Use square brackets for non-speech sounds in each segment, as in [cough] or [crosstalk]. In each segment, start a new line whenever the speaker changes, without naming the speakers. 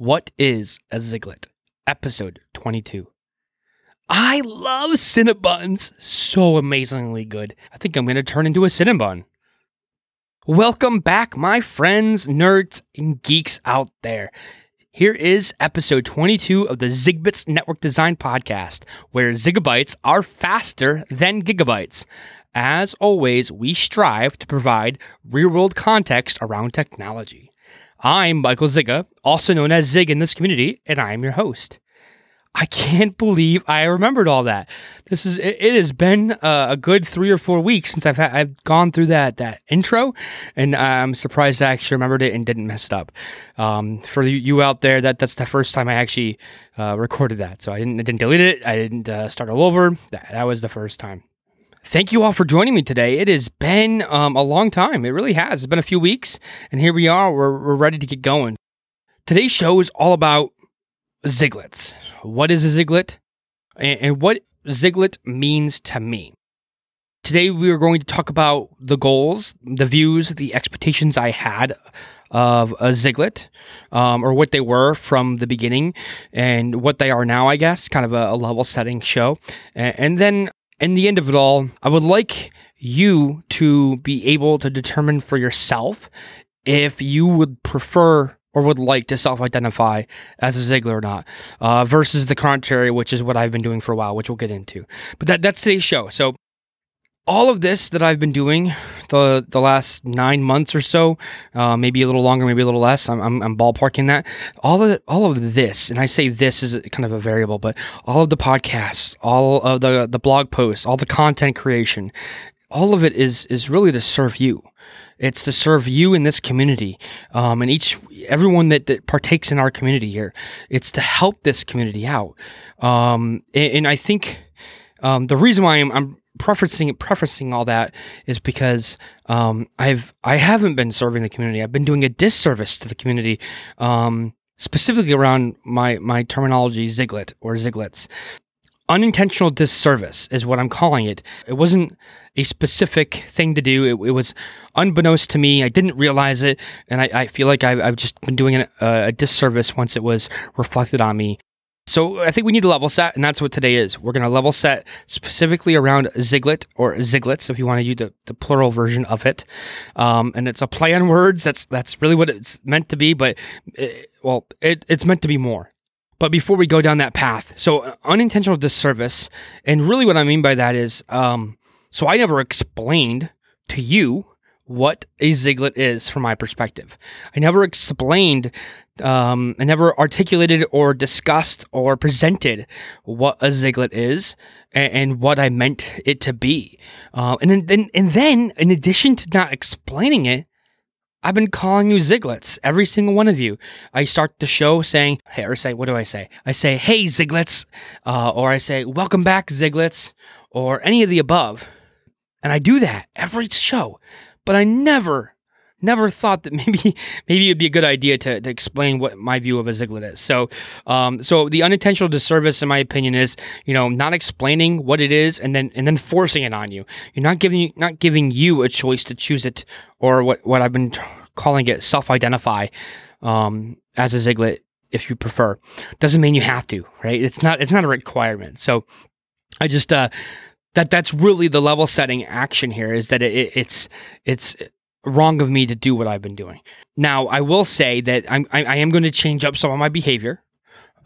What is a Ziglet? Episode 22. I love Cinnabons. So amazingly good. I think I'm going to turn into a Cinnabon. Welcome back, my friends, nerds, and geeks out there. Here is episode 22 of the Zigbits Network Design Podcast, where zigabytes are faster than gigabytes. As always, we strive to provide real world context around technology. I'm Michael Zuniga, also known as Zig in this community, and I am your host. I can't believe I remembered all that. This is it, it has been uh, a good three or four weeks since I've ha- I've gone through that that intro, and I'm surprised I actually remembered it and didn't mess it up. Um, for you out there, that that's the first time I actually uh, recorded that, so I didn't I didn't delete it. I didn't uh, start all over. That, that was the first time. Thank you all for joining me today. It has been um, a long time. It really has. It's been a few weeks, and here we are. We're, we're ready to get going. Today's show is all about Ziglets. What is a Ziglet? And, and what Ziglet means to me. Today, we are going to talk about the goals, the views, the expectations I had of a Ziglet, um, or what they were from the beginning, and what they are now, I guess, kind of a, a level setting show. And, and then in the end of it all, I would like you to be able to determine for yourself if you would prefer or would like to self-identify as a Ziglet or not, uh, versus the contrary, which is what I've been doing for a while, which we'll get into. But that that's today's show. So all of this that I've been doing the the last nine months or so, uh, maybe a little longer, maybe a little less. I'm, I'm, I'm ballparking that. All of all of this, and I say this is kind of a variable, but all of the podcasts, all of the the blog posts, all the content creation, all of it is is really to serve you. It's to serve you in this community, um, and each everyone that, that partakes in our community here. It's to help this community out, um, and, and I think um, the reason why I'm, I'm prefacing prefacing all that is because um, I've I haven't been serving the community. I've been doing a disservice to the community, um, specifically around my my terminology Ziglet or Ziglets. Unintentional disservice is what I'm calling it. It wasn't a specific thing to do. It, it was unbeknownst to me. I didn't realize it, and I, I feel like I've, I've, just been doing a, a disservice once it was reflected on me. So I think we need to level set, and that's what today is. We're going to level set specifically around Ziglet or Ziglets, if you want to use the, the plural version of it. Um, and it's a play on words. That's that's really what it's meant to be. But it, well, it, it's meant to be more. But before we go down that path, so uh, unintentional disservice, and really what I mean by that is, um, so I never explained to you what a Ziglet is from my perspective. I never explained um, I never articulated or discussed or presented what a Ziglet is and, and what I meant it to be. Uh, and then, and then, in addition to not explaining it, I've been calling you Ziglets, every single one of you. I start the show saying, hey, or say, what do I say? I say, hey, Ziglets, uh, or I say, welcome back, Ziglets, or any of the above. And I do that every show, but I never never thought that [laughs] maybe maybe it'd be a good idea to, to explain what my view of a Ziglet is. So, um, so the unintentional disservice, in my opinion, is you know not explaining what it is and then and then forcing it on you. You're not giving not giving you a choice to choose it or what what I've been calling it self-identify um, as a Ziglet if you prefer. Doesn't mean you have to, right? It's not it's not a requirement. So, I just uh, that that's really the level setting action here is that it, it's it's wrong of me to do what I've been doing. Now, I will say that I'm, I, I am going to change up some of my behavior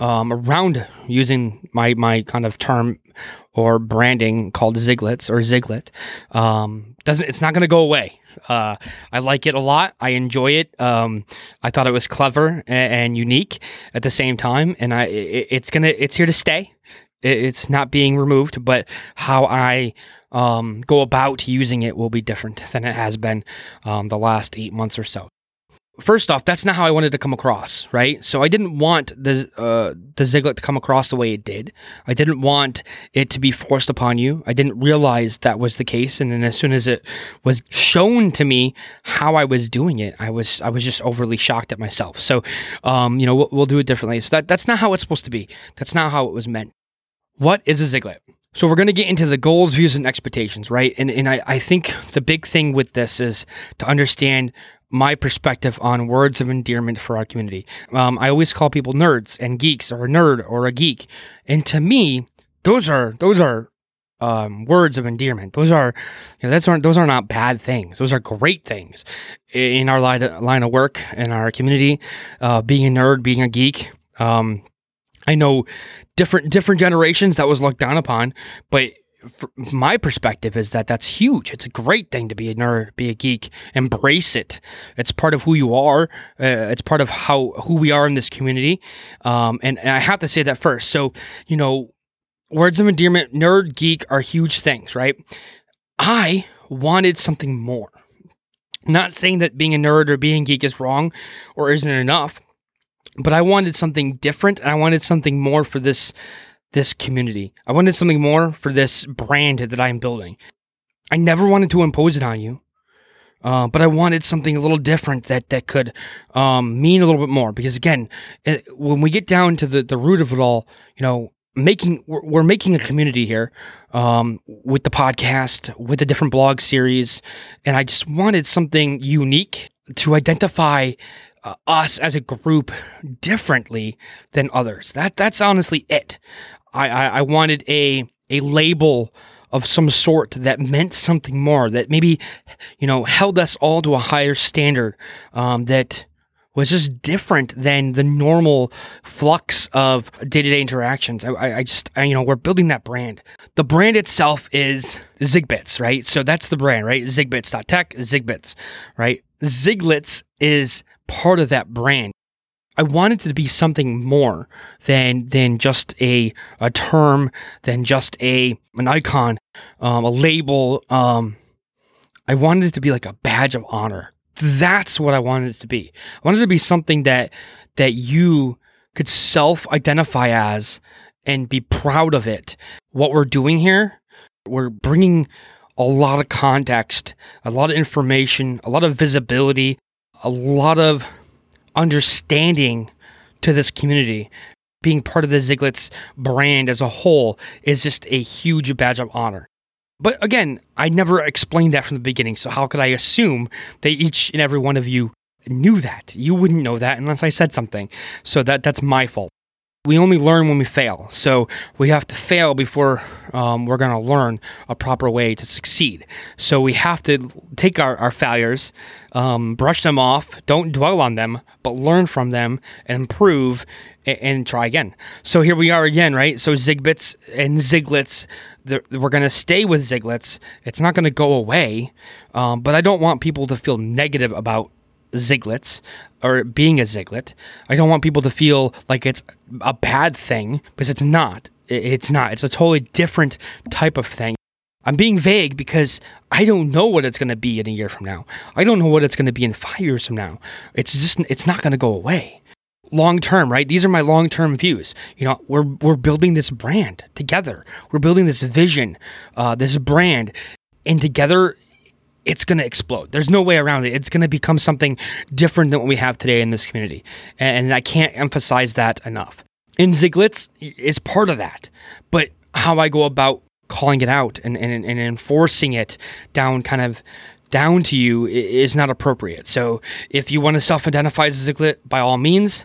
um, around using my my kind of term or branding called Ziglets or Ziglet. Um, doesn't it's not going to go away. Uh, I like it a lot. I enjoy it. Um, I thought it was clever and, and, unique at the same time, and I it, it's gonna it's here to stay. It, it's not being removed, but how I um, go about using it will be different than it has been um, the last eight months or so. First off, that's not how I wanted to come across, right? So I didn't want the uh, the Ziglet to come across the way it did. I didn't want it to be forced upon you. I didn't realize that was the case, and then as soon as it was shown to me how I was doing it, I was I was just overly shocked at myself. So, um, you know, we'll, we'll do it differently. So that that's not how it's supposed to be. That's not how it was meant. What is a Ziglet? So we're going to get into the goals, views, and expectations, right? And and I, I think the big thing with this is to understand my perspective on words of endearment for our community. Um, I always call people nerds and geeks, or a nerd or a geek, and to me, those are those are um, words of endearment. Those are, you know, that's aren't those are not bad things. Those are great things in our line line of work in our community. Uh, being a nerd, being a geek. Um, I know different different generations that was looked down upon, but my perspective is that that's huge. It's a great thing to be a nerd, be a geek, embrace it. It's part of who you are. Uh, it's part of how who we are in this community. Um, and, and I have to say that first. So you know, words of endearment, nerd, geek are huge things, right? I wanted something more. Not saying that being a nerd or being geek is wrong or isn't enough, but I wanted something different and I wanted something more for this this community. I wanted something more for this brand that I'm building. I never wanted to impose it on you. Uh, but I wanted something a little different that that could um, mean a little bit more because again, it, when we get down to the the root of it all, you know, making we're, we're making a community here um, with the podcast with the different blog series and i just wanted something unique to identify uh, us as a group differently than others that that's honestly it i i, I wanted a a label of some sort that meant something more that maybe you know held us all to a higher standard um, that was just different than the normal flux of day-to-day interactions. I, I just, I, you know, we're building that brand. The brand itself is Zigbits, right? So that's the brand, right? Zigbits.tech, Zigbits, right? Ziglets is part of that brand. I wanted it to be something more than than just a a term, than just a an icon, um, a label. Um, I wanted it to be like a badge of honor that's what I wanted it to be. I wanted it to be something that that you could self-identify as and be proud of it. What we're doing here, we're bringing a lot of context, a lot of information, a lot of visibility, a lot of understanding to this community. Being part of the Ziglets brand as a whole is just a huge badge of honor. But again, I never explained that from the beginning. So how could I assume that each and every one of you knew that? You wouldn't know that unless I said something. So that that's my fault. We only learn when we fail. So we have to fail before um, we're going to learn a proper way to succeed. So we have to take our, our failures, um, brush them off, don't dwell on them, but learn from them and improve and, and try again. So here we are again, right? So Zigbits and Ziglets we're going to stay with Ziglets. It's not going to go away. Um, but I don't want people to feel negative about Ziglets or being a Ziglet. I don't want people to feel like it's a bad thing because it's not. It's not. It's a totally different type of thing. I'm being vague because I don't know what it's going to be in a year from now. I don't know what it's going to be in five years from now. It's just, it's not going to go away long term, right? These are my long term views. You know, we're we're building this brand together. We're building this vision, uh, this brand, and together, it's going to explode. There's no way around it. It's going to become something different than what we have today in this community, and I can't emphasize that enough. And Ziglets is part of that, but how I go about calling it out and, and, and enforcing it down kind of down to you is not appropriate. So if you want to self identify as a by all means,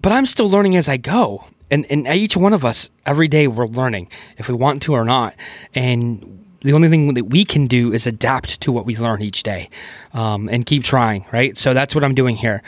but I'm still learning as I go. And, and each one of us, every day, we're learning if we want to or not. And the only thing that we can do is adapt to what we learn each day um, and keep trying, right? So that's what I'm doing here.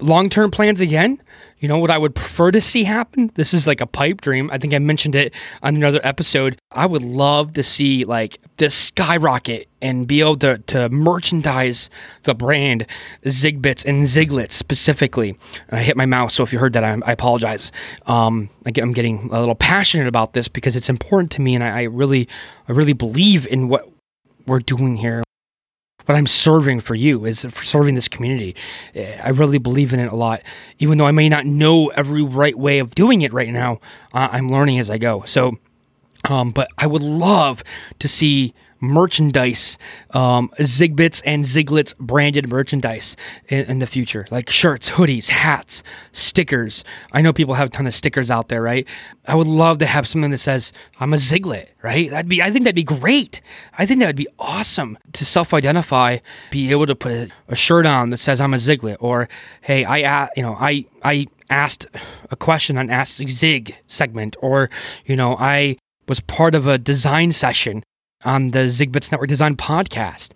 Long term plans again. You know what I would prefer to see happen? This is like a pipe dream. I think I mentioned it on another episode. I would love to see like this skyrocket and be able to, to merchandise the brand Zigbits and Ziglets specifically. I hit my mouse, so if you heard that, I, I apologize. Um, I am getting a little passionate about this because it's important to me, and I, I really, I really believe in what we're doing here what I'm serving for you is for serving this community. Eh, I really believe in it a lot, even though I may not know every right way of doing it right now. Uh, I'm learning as I go. So, um, but I would love to see merchandise, um, Zigbits and Ziglets branded merchandise in, in, the future, like shirts, hoodies, hats, stickers. I know people have a ton of stickers out there, right? I would love to have something that says I'm a Ziglet, right? That'd be, I think that'd be great. I think that would be awesome to self-identify, be able to put a, a shirt on that says I'm a Ziglet, or hey, I, you know, I, I asked a question on Ask Zig segment, or you know, I was part of a design session on the Zigbits Network Design podcast.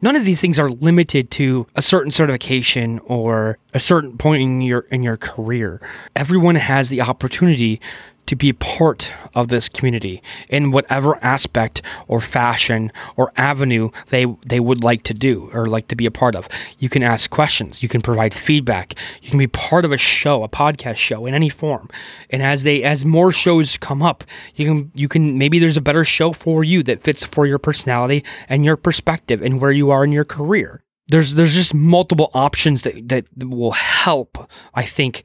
None of these things are limited to a certain certification or a certain point in your in your career. Everyone has the opportunity to be part of this community in whatever aspect or fashion or avenue they they would like to do or like to be a part of. You can ask questions, you can provide feedback, you can be part of a show, a podcast show in any form. And as they as more shows come up, you can you can maybe there's a better show for you that fits for your personality and your perspective and where you are in your career. There's there's just multiple options that that will help, I think,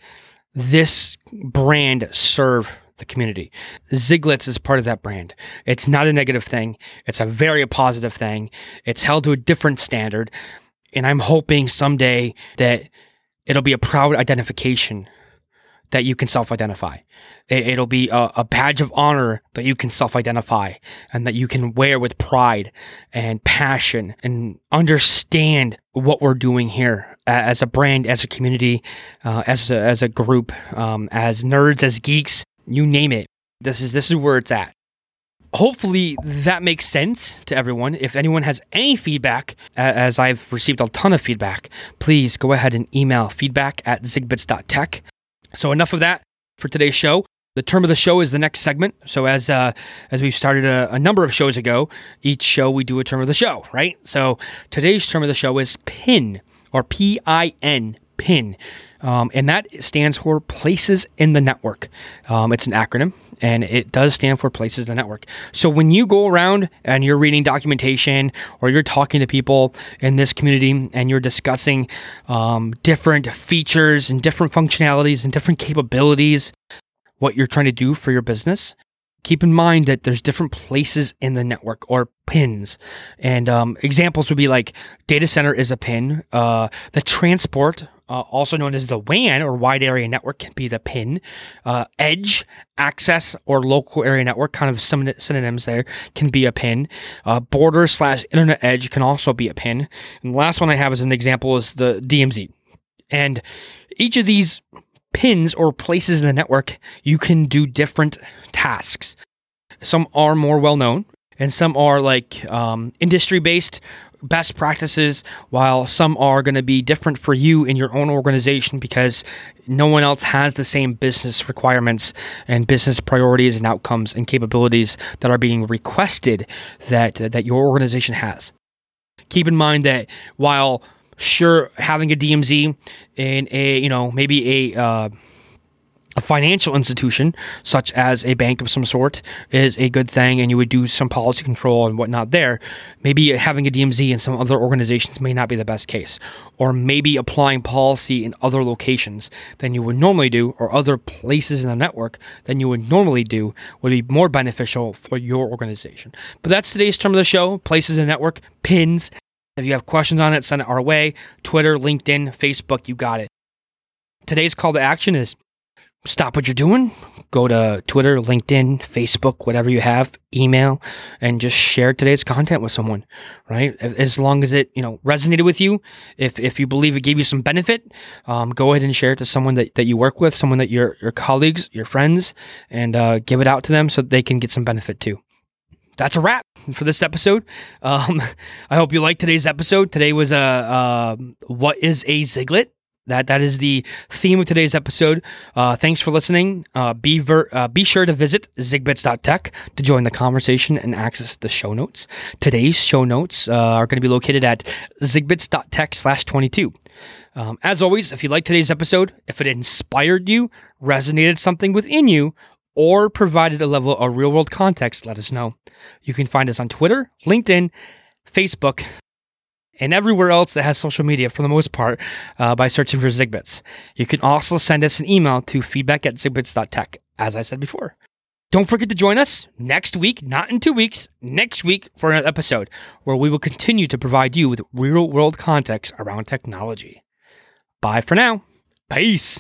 this brand serve the community. Ziglets is part of that brand. It's not a negative thing. It's a very positive thing. It's held to a different standard. And I'm hoping someday that it'll be a proud identification that you can self identify. It'll be a, a, badge of honor that you can self identify and that you can wear with pride and passion and understand what we're doing here as a brand, as a community, uh, as, a, as a group, um, as nerds, as geeks, you name it. This is this is where it's at. Hopefully that makes sense to everyone. If anyone has any feedback, as I've received a ton of feedback, please go ahead and email feedback at zigbits.tech. So enough of that for today's show. The term of the show is the next segment. So as uh, as we've started a, a, number of shows ago, each show we do a term of the show, right? So today's term of the show is PIN or P I N PIN. Um, and that stands for Places in the Network. Um, it's an acronym, and it does stand for Places in the Network. So when you go around and you're reading documentation or you're talking to people in this community and you're discussing um, different features and different functionalities and different capabilities, what you're trying to do for your business, keep in mind that there's different places in the network or pins and um, examples would be like data center is a pin uh, the transport uh, also known as the WAN or wide area network, can be the PIN. Uh, edge, access, or local area network, kind of synonyms there, can be a PIN. Uh, border slash internet edge can also be a PIN. And the last one I have as an example is the DMZ. And each of these pins or places in the network, you can do different tasks. Some are more well known, and some are like um, industry based best practices, while some are going to be different for you in your own organization because no one else has the same business requirements and business priorities and outcomes and capabilities that are being requested that that your organization has. Keep in mind that while sure having a DMZ in a you know maybe a uh, a financial institution, such as a bank of some sort, is a good thing, and you would do some policy control and whatnot there. Maybe having a DMZ in some other organizations may not be the best case, or maybe applying policy in other locations than you would normally do, or other places in the network than you would normally do, would be more beneficial for your organization. But that's today's term of the show places in the network, pins. If you have questions on it, send it our way. Twitter, LinkedIn, Facebook, you got it. Today's call to action is stop what you're doing, go to Twitter, LinkedIn, Facebook, whatever you have, email, and just share today's content with someone, right? As long as it, you know, resonated with you, if, if you believe it gave you some benefit, um, go ahead and share it to someone that, that you work with, someone that your, your colleagues, your friends, and uh, give it out to them so they can get some benefit too. That's a wrap for this episode. Um, [laughs] I hope you liked today's episode. Today was a uh, what is a Ziglet? That that is the theme of today's episode. Uh, thanks for listening. Uh, be ver- uh, be sure to visit zigbits.tech to join the conversation and access the show notes. Today's show notes uh, are going to be located at zigbits.tech slash 22. Um, as always, if you like today's episode, if it inspired you, resonated something within you, or provided a level of real world context, let us know. You can find us on Twitter, LinkedIn, Facebook, and everywhere else that has social media for the most part uh, by searching for Zigbits. You can also send us an email to feedback at zigbits.tech, as I said before. Don't forget to join us next week, not in two weeks, next week for another episode where we will continue to provide you with real world context around technology. Bye for now. Peace.